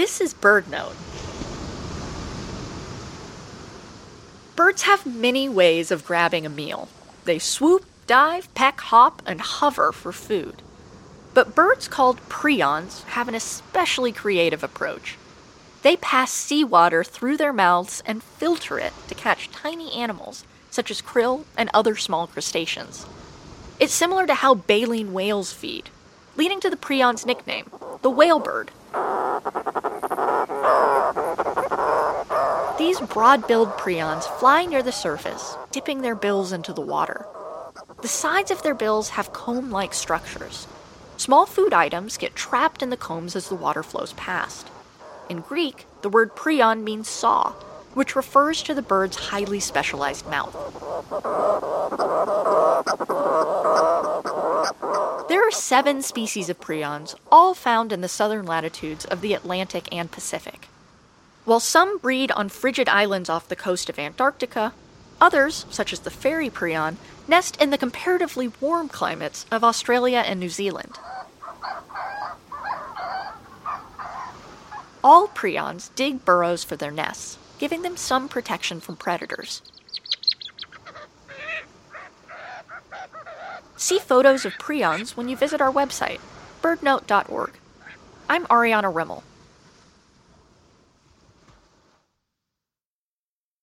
This is BirdNote. Birds have many ways of grabbing a meal. They swoop, dive, peck, hop, and hover for food. But birds called prions have an especially creative approach. They pass seawater through their mouths and filter it to catch tiny animals, such as krill and other small crustaceans. It's similar to how baleen whales feed, leading to the prion's nickname, the whale bird. These broad billed prions fly near the surface, dipping their bills into the water. The sides of their bills have comb like structures. Small food items get trapped in the combs as the water flows past. In Greek, the word prion means saw, which refers to the bird's highly specialized mouth. There are seven species of prions, all found in the southern latitudes of the Atlantic and Pacific. While some breed on frigid islands off the coast of Antarctica, others, such as the fairy prion, nest in the comparatively warm climates of Australia and New Zealand. All prions dig burrows for their nests, giving them some protection from predators. See photos of prions when you visit our website, birdnote.org. I'm Ariana Remmel.